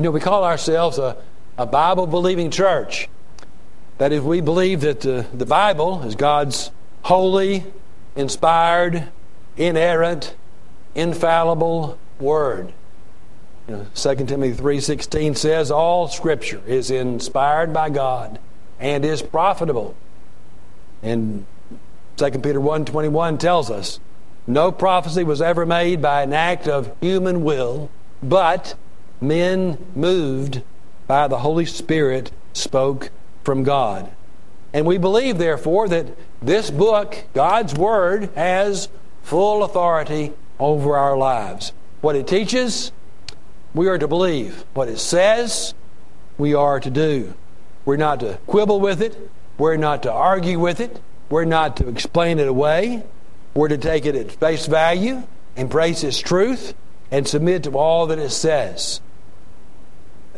You know, we call ourselves a, a Bible believing church. That if we believe that the, the Bible is God's holy, inspired, inerrant, infallible word. You know, 2 Timothy 3:16 says all scripture is inspired by God and is profitable. And 2 Peter 1:21 tells us no prophecy was ever made by an act of human will, but men moved by the Holy Spirit spoke from God. And we believe, therefore, that this book, God's Word, has full authority over our lives. What it teaches, we are to believe. What it says, we are to do. We're not to quibble with it. We're not to argue with it. We're not to explain it away. We're to take it at face value, embrace its truth, and submit to all that it says.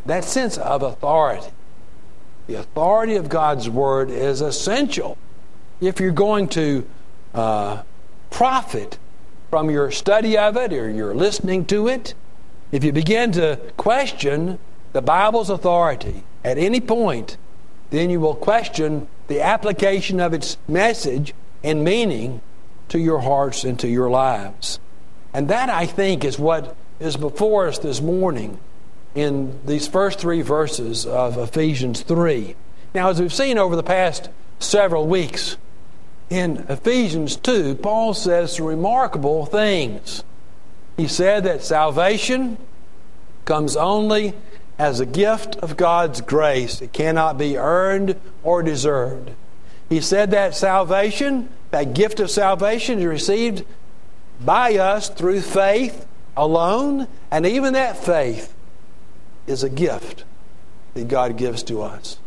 That sense of authority, the authority of God's Word, is essential if you're going to uh, profit from your study of it or your listening to it. If you begin to question the Bible's authority at any point, then you will question the application of its message and meaning to your hearts and to your lives. And that, I think, is what is before us this morning in these first three verses of Ephesians 3. Now, as we've seen over the past several weeks, in Ephesians 2, Paul says some remarkable things. He said that salvation comes only as a gift of God's grace, it cannot be earned or deserved. He said that salvation that gift of salvation is received by us through faith alone, and even that faith is a gift that God gives to us.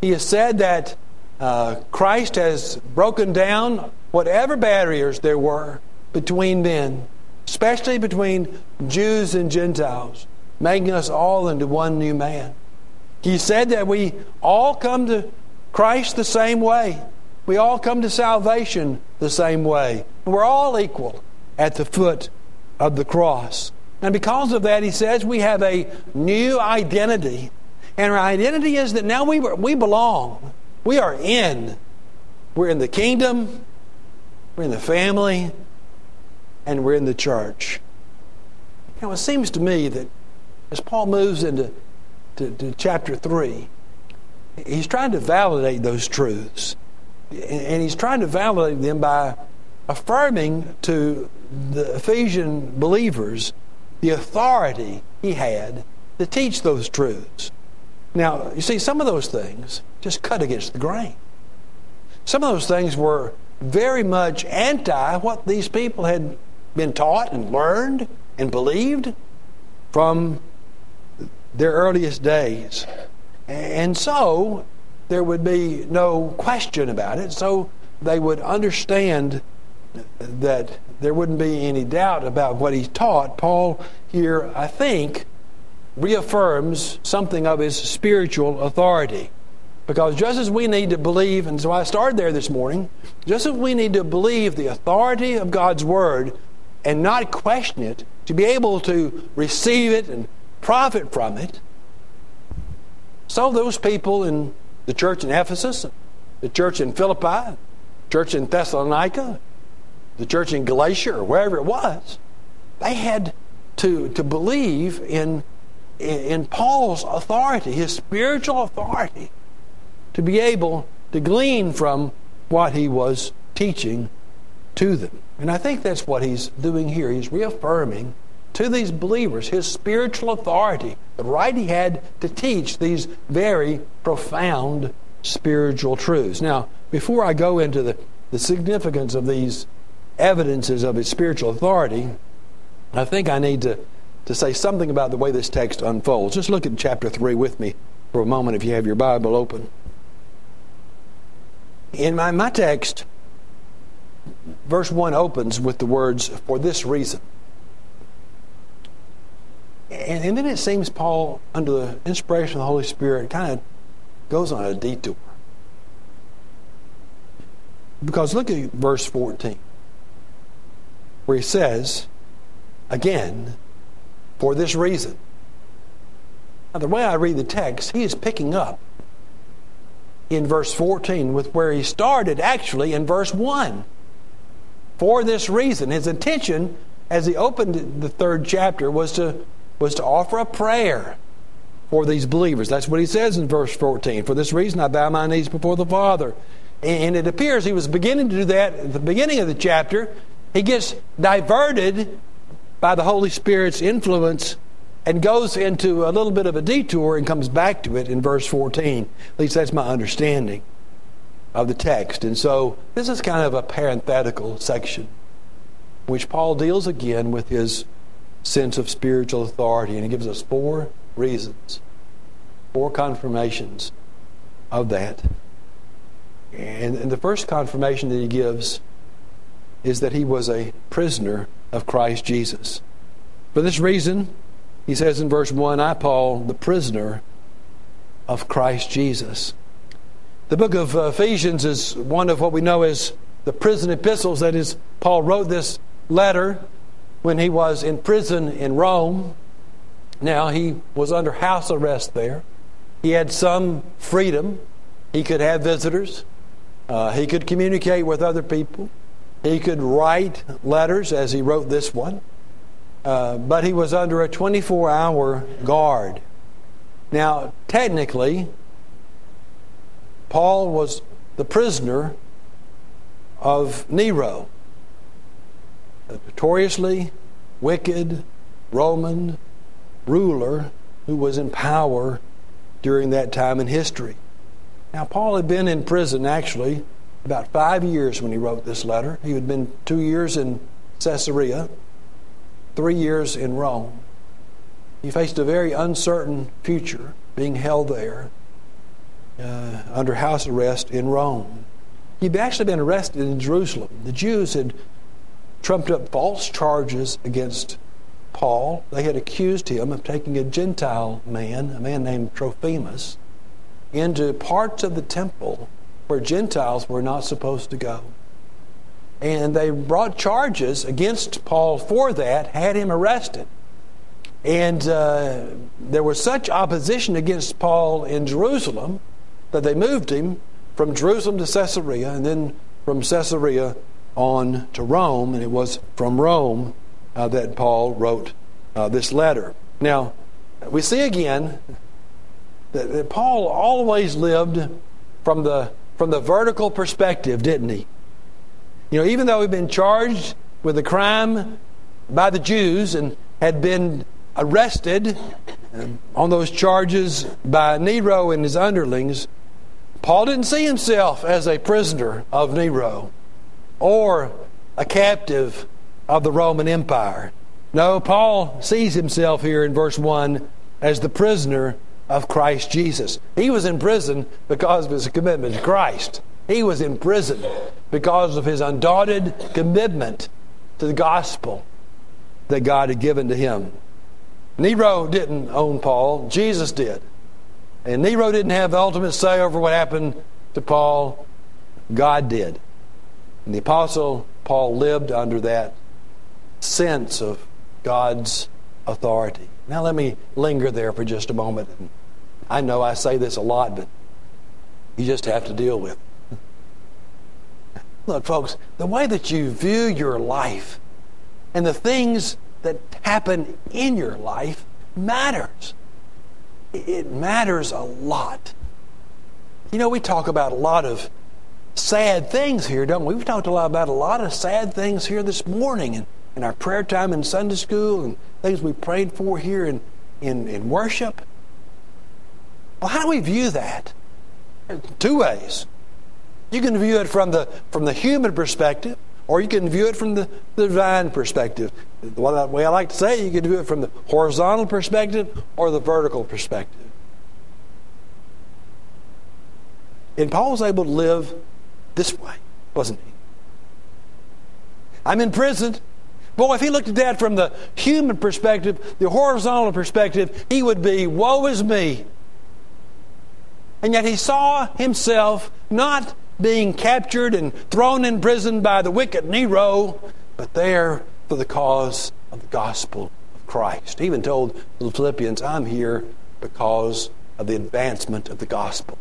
He has said that uh, Christ has broken down whatever barriers there were between men, especially between Jews and Gentiles, making us all into one new man. He said that we all come to Christ the same way. We all come to salvation the same way. We're all equal at the foot of the cross. And because of that, he says we have a new identity. And our identity is that now we, we belong. We are in. We're in the kingdom, we're in the family, and we're in the church. Now, it seems to me that as Paul moves into to, to chapter 3, he's trying to validate those truths and he's trying to validate them by affirming to the Ephesian believers the authority he had to teach those truths. Now, you see, some of those things just cut against the grain. Some of those things were very much anti what these people had been taught and learned and believed from their earliest days. And so, there would be no question about it. So they would understand that there wouldn't be any doubt about what he taught. Paul here, I think, reaffirms something of his spiritual authority. Because just as we need to believe, and so I started there this morning, just as we need to believe the authority of God's Word and not question it, to be able to receive it and profit from it, so those people in the church in Ephesus, the church in Philippi, church in Thessalonica, the church in Galatia, or wherever it was, they had to, to believe in, in Paul's authority, his spiritual authority, to be able to glean from what he was teaching to them. And I think that's what he's doing here. He's reaffirming to these believers his spiritual authority, the right he had to teach these very profound spiritual truths. Now, before I go into the, the significance of these evidences of his spiritual authority, I think I need to, to say something about the way this text unfolds. Just look at chapter 3 with me for a moment if you have your Bible open. In my, my text, verse 1 opens with the words, For this reason. And, and then it seems Paul, under the inspiration of the Holy Spirit, kind of goes on a detour. Because look at verse 14, where he says, again, for this reason. Now, the way I read the text, he is picking up in verse 14 with where he started actually in verse 1. For this reason, his intention as he opened the third chapter was to, was to offer a prayer for these believers. That's what he says in verse 14. For this reason, I bow my knees before the Father. And it appears he was beginning to do that at the beginning of the chapter. He gets diverted by the Holy Spirit's influence and goes into a little bit of a detour and comes back to it in verse 14. At least that's my understanding of the text. And so this is kind of a parenthetical section, which Paul deals again with his sense of spiritual authority. And he gives us four reasons, four confirmations of that. And, and the first confirmation that he gives is that he was a prisoner of Christ Jesus. For this reason, he says in verse 1 I, Paul, the prisoner of Christ Jesus. The book of Ephesians is one of what we know as the prison epistles. That is, Paul wrote this letter when he was in prison in Rome. Now, he was under house arrest there. He had some freedom. He could have visitors. Uh, he could communicate with other people. He could write letters as he wrote this one. Uh, but he was under a 24 hour guard. Now, technically, Paul was the prisoner of Nero, a notoriously wicked Roman ruler who was in power during that time in history. Now, Paul had been in prison actually about five years when he wrote this letter. He had been two years in Caesarea three years in Rome. He faced a very uncertain future being held there uh, under house arrest in Rome. He'd actually been arrested in Jerusalem. The Jews had trumped up false charges against Paul. They had accused him of taking a Gentile man, a man named Trophimus, into parts of the temple where Gentiles were not supposed to go and they brought charges against Paul for that, had him arrested. And uh, there was such opposition against Paul in Jerusalem that they moved him from Jerusalem to Caesarea and then from Caesarea on to Rome. And it was from Rome uh, that Paul wrote uh, this letter. Now, we see again that, that Paul always lived from the, from the vertical perspective, didn't he? You know, even though he'd been charged with a crime by the Jews and had been arrested um, on those charges by Nero and his underlings, Paul didn't see himself as a prisoner of Nero or a captive of the Roman Empire. No, Paul sees himself here in verse 1 as the prisoner of Christ Jesus. He was in prison because of his commitment to Christ. He was in prison because of his undaunted commitment to the gospel that God had given to him. Nero didn't own Paul, Jesus did. And Nero didn't have the ultimate say over what happened to Paul, God did. And the Apostle Paul lived under that sense of God's authority. Now, let me linger there for just a moment. I know I say this a lot, but you just have to deal with it. Look, folks, the way that you view your life and the things that happen in your life matters. It matters a lot. You know, we talk about a lot of sad things here, don't we? We've talked a lot about a lot of sad things here this morning and in our prayer time in Sunday school and things we prayed for here in, in, in worship. Well, how do we view that? Two ways. You can view it from the, from the human perspective, or you can view it from the, the divine perspective. Well, The way I like to say you can view it from the horizontal perspective or the vertical perspective. And Paul was able to live this way, wasn't he? I'm in prison. Boy, if he looked at that from the human perspective, the horizontal perspective, he would be, woe is me. And yet he saw himself not being captured and thrown in prison by the wicked Nero, but there for the cause of the gospel of Christ. He even told the Philippians, I'm here because of the advancement of the gospel.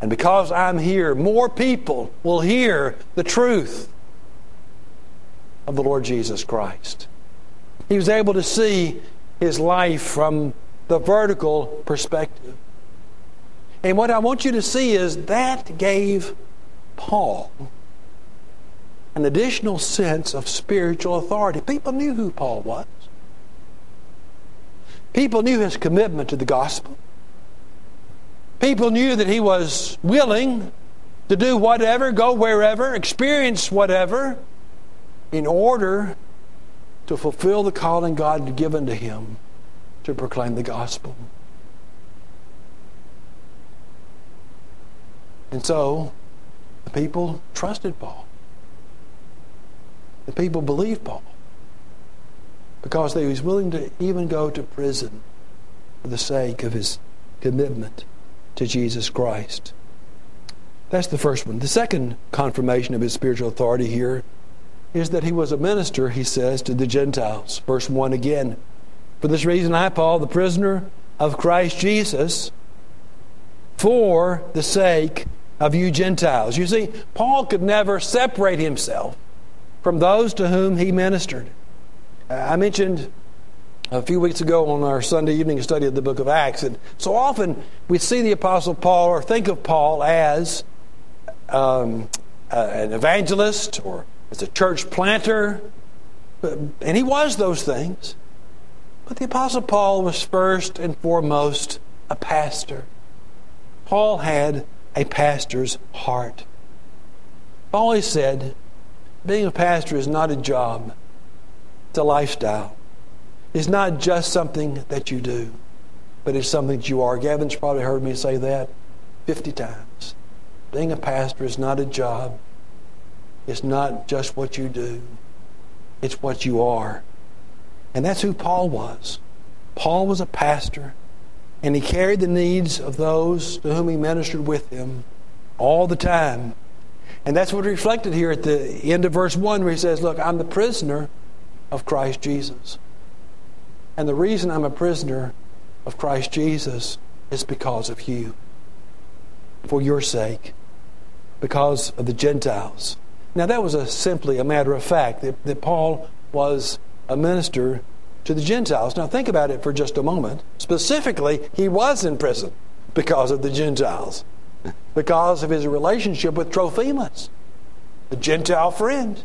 And because I'm here, more people will hear the truth of the Lord Jesus Christ. He was able to see his life from the vertical perspective. And what I want you to see is that gave Paul an additional sense of spiritual authority. People knew who Paul was, people knew his commitment to the gospel. People knew that he was willing to do whatever, go wherever, experience whatever in order to fulfill the calling God had given to him to proclaim the gospel. And so the people trusted Paul. The people believed Paul because he was willing to even go to prison for the sake of his commitment to Jesus Christ. That's the first one. The second confirmation of his spiritual authority here is that he was a minister, he says, to the Gentiles. Verse 1 again. For this reason, I, Paul, the prisoner of Christ Jesus, for the sake of you Gentiles. You see, Paul could never separate himself from those to whom he ministered. I mentioned a few weeks ago on our Sunday evening study of the book of Acts that so often we see the Apostle Paul or think of Paul as um, uh, an evangelist or as a church planter, and he was those things. But the Apostle Paul was first and foremost a pastor. Paul had a pastor's heart. I've always said being a pastor is not a job, it's a lifestyle. It's not just something that you do, but it's something that you are. Gavin's probably heard me say that 50 times. Being a pastor is not a job, it's not just what you do, it's what you are. And that's who Paul was. Paul was a pastor, and he carried the needs of those to whom he ministered with him all the time. And that's what reflected here at the end of verse 1, where he says, Look, I'm the prisoner of Christ Jesus. And the reason I'm a prisoner of Christ Jesus is because of you, for your sake, because of the Gentiles. Now, that was a, simply a matter of fact that, that Paul was a minister to the Gentiles. Now, think about it for just a moment. Specifically, he was in prison because of the Gentiles, because of his relationship with Trophimus, a Gentile friend.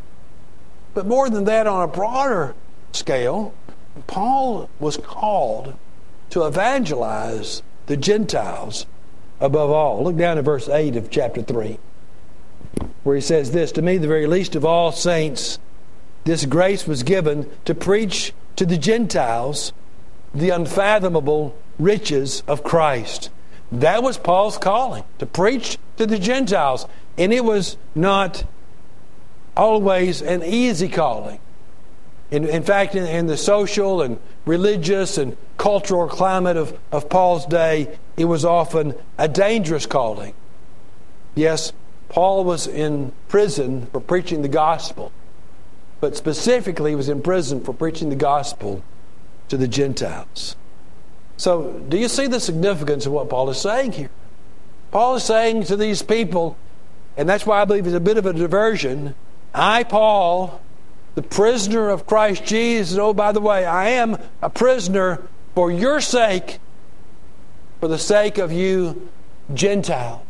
But more than that, on a broader scale, Paul was called to evangelize the Gentiles above all. Look down at verse 8 of chapter 3, where he says this To me, the very least of all saints, this grace was given to preach to the Gentiles the unfathomable riches of Christ. That was Paul's calling, to preach to the Gentiles. And it was not always an easy calling. In, in fact, in, in, the social and religious and cultural climate of, of Paul's day, it was often a dangerous calling. Yes, Paul was in prison for preaching the gospel, but specifically, he was in prison for preaching the gospel to the Gentiles. So, do you see the significance of what Paul is saying here? Paul is saying to these people, and that's why I believe it's a bit of a diversion I, Paul, the prisoner of Christ Jesus. Oh, by the way, I am a prisoner for your sake, for the sake of you Gentiles,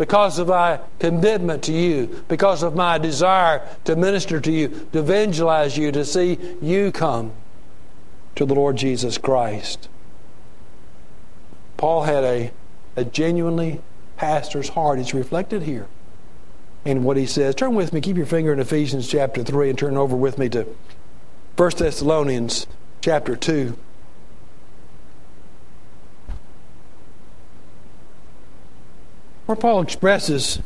because of my commitment to you, because of my desire to minister to you, to evangelize you, to see you come to the Lord Jesus Christ. Paul had a, a genuinely pastor's heart. It's reflected here in what he says. Turn with me, keep your finger in Ephesians chapter 3 and turn over with me to 1 Thessalonians chapter 2. Where Paul expresses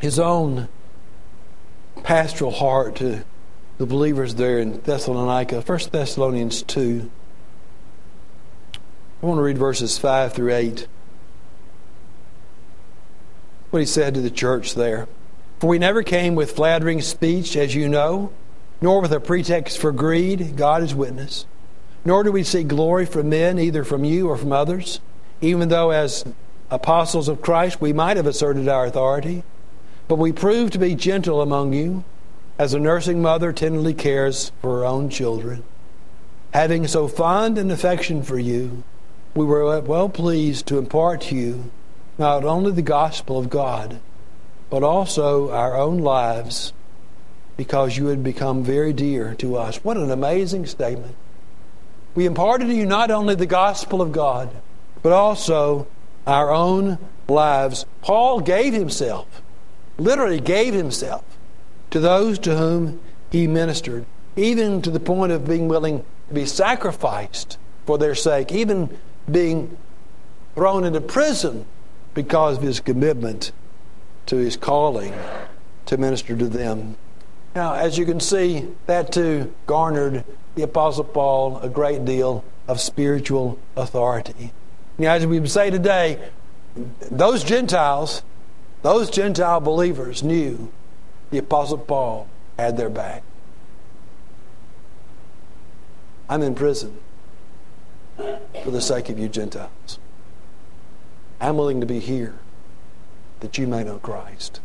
his own pastoral heart to the believers there in Thessalonica. 1 Thessalonians 2. I want to read verses 5 through 8 what he said to the church there. For we never came with flattering speech, as you know, nor with a pretext for greed, God is witness. Nor do we seek glory from men, either from you or from others, even though as apostles of Christ we might have asserted our authority. But we prove to be gentle among you, as a nursing mother tenderly cares for her own children. Having so fond an affection for you, we were well pleased to impart to you not only the gospel of God, but also our own lives, because you had become very dear to us. What an amazing statement. We imparted to you not only the gospel of God, but also our own lives. Paul gave himself, literally gave himself, to those to whom he ministered, even to the point of being willing to be sacrificed for their sake, even being thrown into prison because of his commitment to his calling to minister to them. Now, as you can see, that too garnered the Apostle Paul a great deal of spiritual authority. Now, as we would say today, those Gentiles, those Gentile believers knew the Apostle Paul had their back. I'm in prison for the sake of you Gentiles. I'm willing to be here that you may know Christ.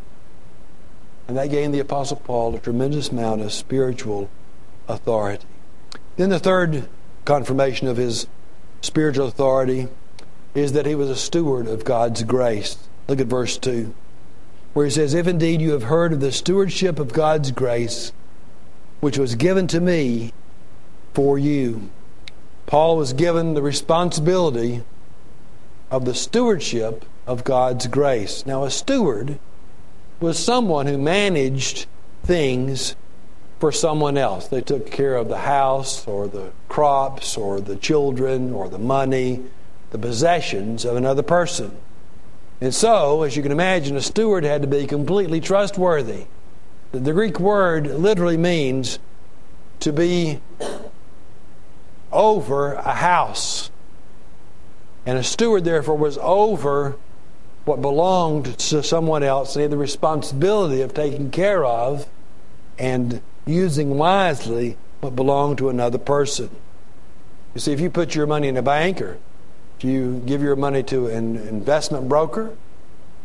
And that gave the Apostle Paul a tremendous amount of spiritual authority. Then the third confirmation of his spiritual authority is that he was a steward of God's grace. Look at verse 2, where he says, If indeed you have heard of the stewardship of God's grace, which was given to me for you. Paul was given the responsibility of the stewardship of God's grace. Now, a steward was someone who managed things for someone else. They took care of the house or the crops or the children or the money, the possessions of another person. And so, as you can imagine, a steward had to be completely trustworthy. The Greek word literally means to be over a house. And a steward, therefore, was over what belonged to someone else and had the responsibility of taking care of and using wisely what belonged to another person. You see, if you put your money in a bank or if you give your money to an investment broker,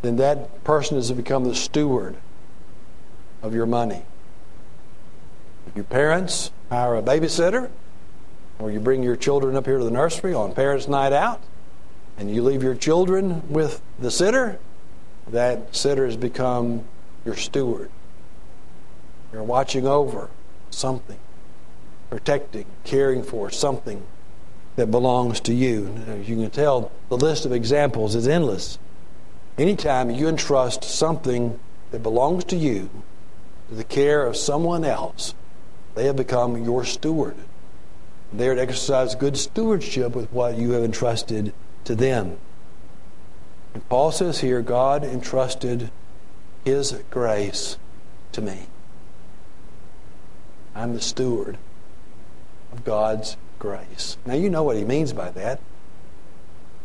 then that person has become the steward of your money. If your parents hire a babysitter, or you bring your children up here to the nursery on parents' night out, and you leave your children with the sitter, that sitter has become your steward. You're watching over something, protecting, caring for something that belongs to you. As you can tell, the list of examples is endless. Anytime you entrust something that belongs to you to the care of someone else, they have become your steward. They are to exercise good stewardship with what you have entrusted to them. And Paul says here, God entrusted His grace to me. I'm the steward of God's grace. Now, you know what he means by that.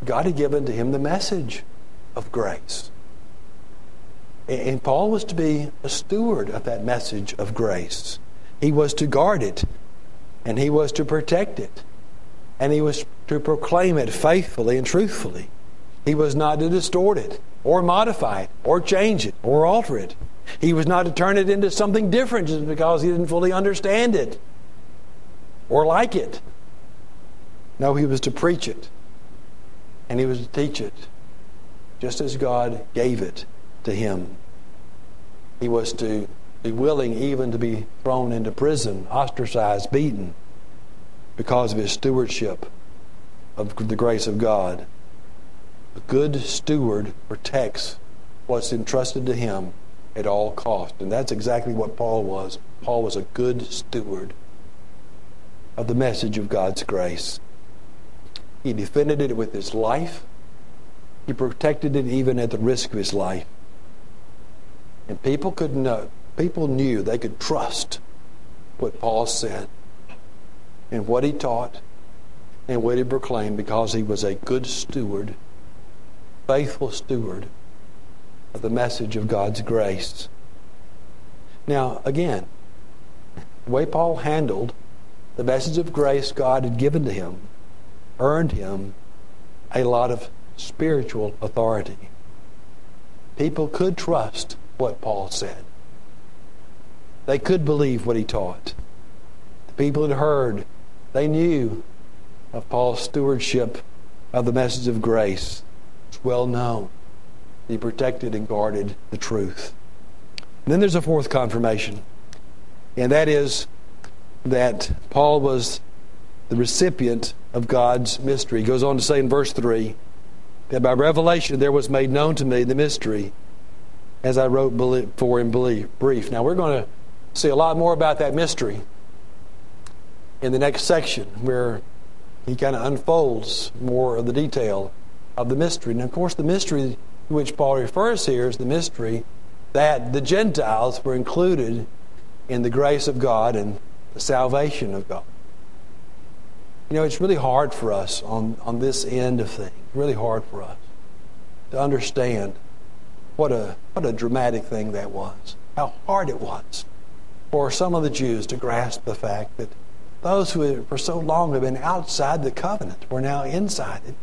God had given to him the message of grace. And Paul was to be a steward of that message of grace. He was to guard it, and he was to protect it, and he was to proclaim it faithfully and truthfully. He was not to distort it, or modify it, or change it, or alter it. He was not to turn it into something different just because he didn't fully understand it or like it. No, he was to preach it and he was to teach it just as God gave it to him. He was to be willing even to be thrown into prison, ostracized, beaten because of his stewardship of the grace of God. A good steward protects what's entrusted to him at all cost. And that's exactly what Paul was. Paul was a good steward of the message of God's grace. He defended it with his life. He protected it even at the risk of his life. And people could know, people knew they could trust what Paul said and what he taught and what he proclaimed because he was a good steward, faithful steward of the message of God's grace. Now, again, the way Paul handled the message of grace God had given to him earned him a lot of spiritual authority. People could trust what Paul said. They could believe what he taught. The people had heard, they knew of Paul's stewardship of the message of grace. It's well known. He protected and guarded the truth. And then there's a fourth confirmation, and that is that Paul was the recipient of God's mystery. He goes on to say in verse 3 that by revelation there was made known to me the mystery as I wrote for in brief. Now we're going to see a lot more about that mystery in the next section where he kind of unfolds more of the detail of the mystery. And of course, the mystery to which Paul refers here is the mystery that the Gentiles were included in the grace of God and the salvation of God. You know, it's really hard for us on, on this end of things, really hard for us to understand what a, what a dramatic thing that was, how hard it was for some of the Jews to grasp the fact that those who had, for so long had been outside the covenant were now inside it.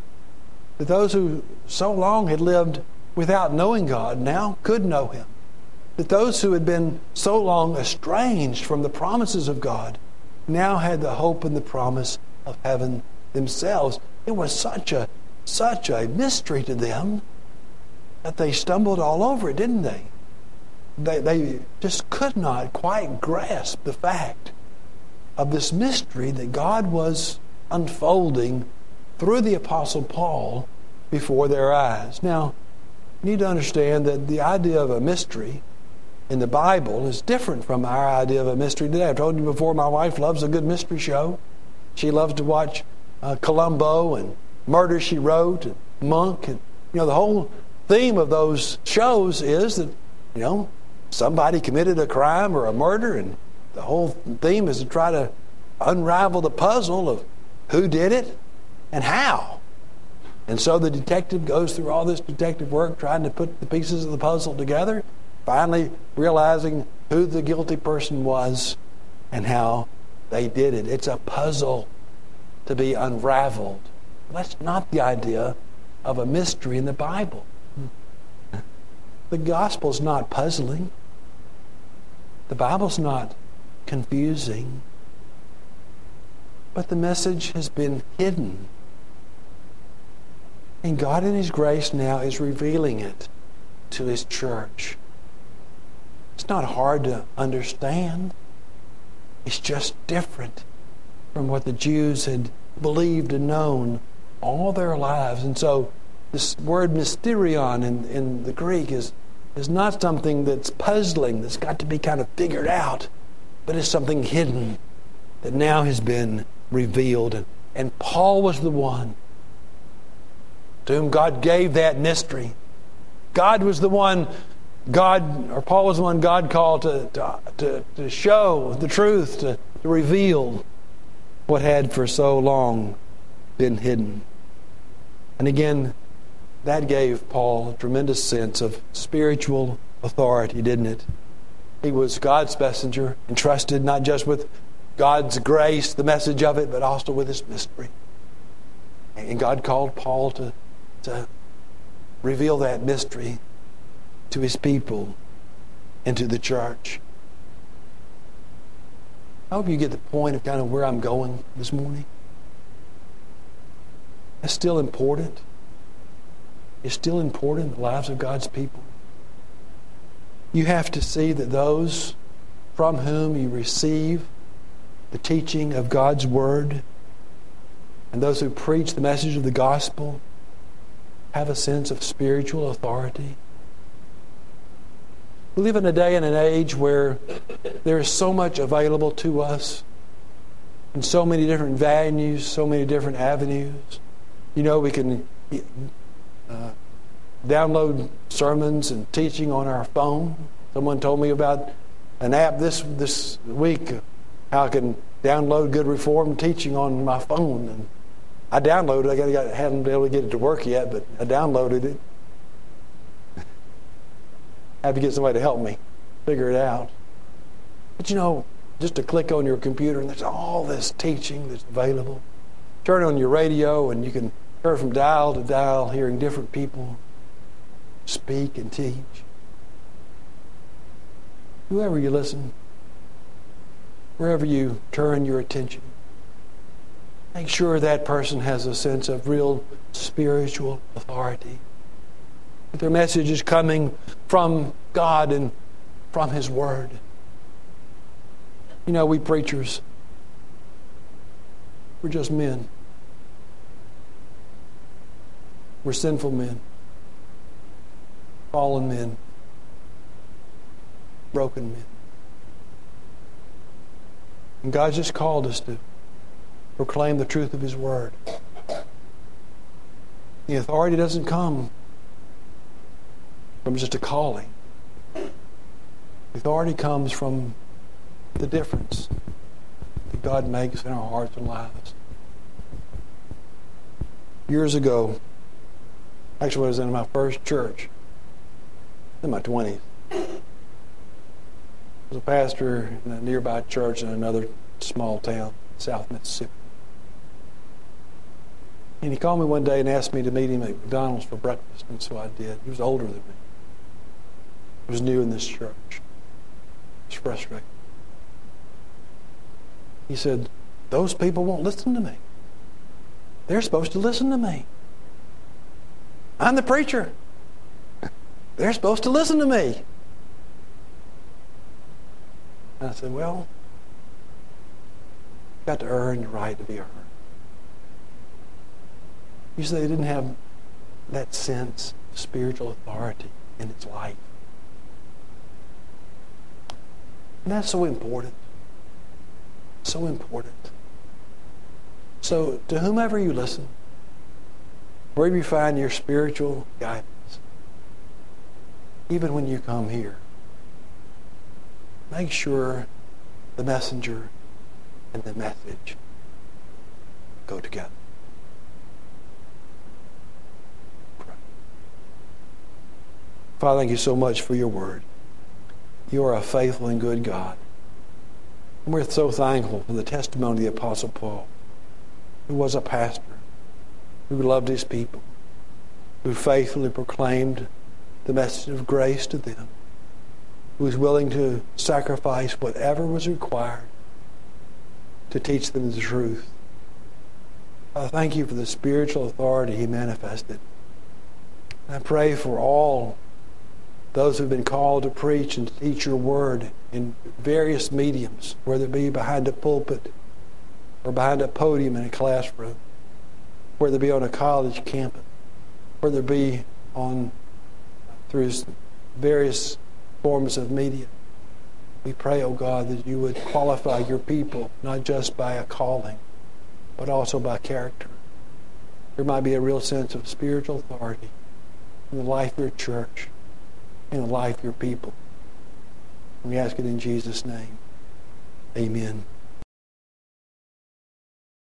That those who so long had lived without knowing God now could know Him. That those who had been so long estranged from the promises of God now had the hope and the promise of heaven themselves. It was such a such a mystery to them that they stumbled all over it, didn't they? They, they just could not quite grasp the fact of this mystery that God was unfolding through the Apostle Paul before their eyes. Now, you need to understand that the idea of a mystery in the Bible is different from our idea of a mystery today. I've told you before, my wife loves a good mystery show. She loved to watch uh, Columbo and Murder She Wrote and Monk. And, you know, the whole theme of those shows is that, you know, somebody committed a crime or a murder and the whole theme is to try to unravel the puzzle of who did it and how. And so the detective goes through all this detective work trying to put the pieces of the puzzle together, finally realizing who the guilty person was and how they did it. It's a puzzle to be unraveled. That's not the idea of a mystery in the Bible. The gospel's not puzzling. The Bible's not confusing. But the message has been hidden. And God, in His grace, now is revealing it to His church. It's not hard to understand, it's just different from what the Jews had believed and known all their lives. And so, this word mysterion in, in the Greek is, is not something that's puzzling, that's got to be kind of figured out but it's something hidden that now has been revealed. And, and Paul was the one to whom God gave that mystery. God was the one, God, or Paul was the one God called to, to, to, to show the truth, to, to reveal what had for so long been hidden. And again, that gave Paul a tremendous sense of spiritual authority, didn't it? He was God's messenger, entrusted not just with God's grace, the message of it, but also with his mystery. And God called Paul to, to reveal that mystery to his people and to the church. I hope you get the point of kind of where I'm going this morning. It's still important. It's still important in the lives of God's people you have to see that those from whom you receive the teaching of God's Word and those who preach the message of the gospel have a sense of spiritual authority. We live in a day and an age where there is so much available to us in so many different venues, so many different avenues. You know, we can uh, download sermons and teaching on our phone. Someone told me about an app this this week how I can download good reform teaching on my phone and I downloaded it. I got, haven't been able to get it to work yet, but I downloaded it. I have to get somebody to help me figure it out. But you know, just to click on your computer and there's all this teaching that's available. Turn on your radio and you can turn from dial to dial, hearing different people speak and teach. Whoever you listen, wherever you turn your attention, make sure that person has a sense of real spiritual authority. That their message is coming from God and from His Word. You know, we preachers, we're just men. We're sinful men, fallen men, broken men. And God just called us to proclaim the truth of His Word. The authority doesn't come from just a calling. The authority comes from the difference that God makes in our hearts and lives. Years ago, actually, I was in my first church in my 20s. I was a pastor in a nearby church in another small town, South Mississippi. And he called me one day and asked me to meet him at McDonald's for breakfast, and so I did. He was older than me. Was new in this church. It was frustrating. He said, Those people won't listen to me. They're supposed to listen to me. I'm the preacher. They're supposed to listen to me. And I said, Well, you've got to earn the right to be heard. You see, they didn't have that sense of spiritual authority in its life. And that's so important. So important. So, to whomever you listen, wherever you find your spiritual guidance, even when you come here, make sure the messenger and the message go together. Father, thank you so much for your word. You are a faithful and good God. And we're so thankful for the testimony of the Apostle Paul, who was a pastor, who loved his people, who faithfully proclaimed the message of grace to them, who was willing to sacrifice whatever was required to teach them the truth. I thank you for the spiritual authority he manifested. I pray for all those who've been called to preach and teach your word in various mediums, whether it be behind a pulpit or behind a podium in a classroom, whether it be on a college campus, whether it be on through various forms of media. We pray, O oh God, that you would qualify your people not just by a calling, but also by character. There might be a real sense of spiritual authority in the life of your church in the life of your people. We ask it in Jesus' name. Amen.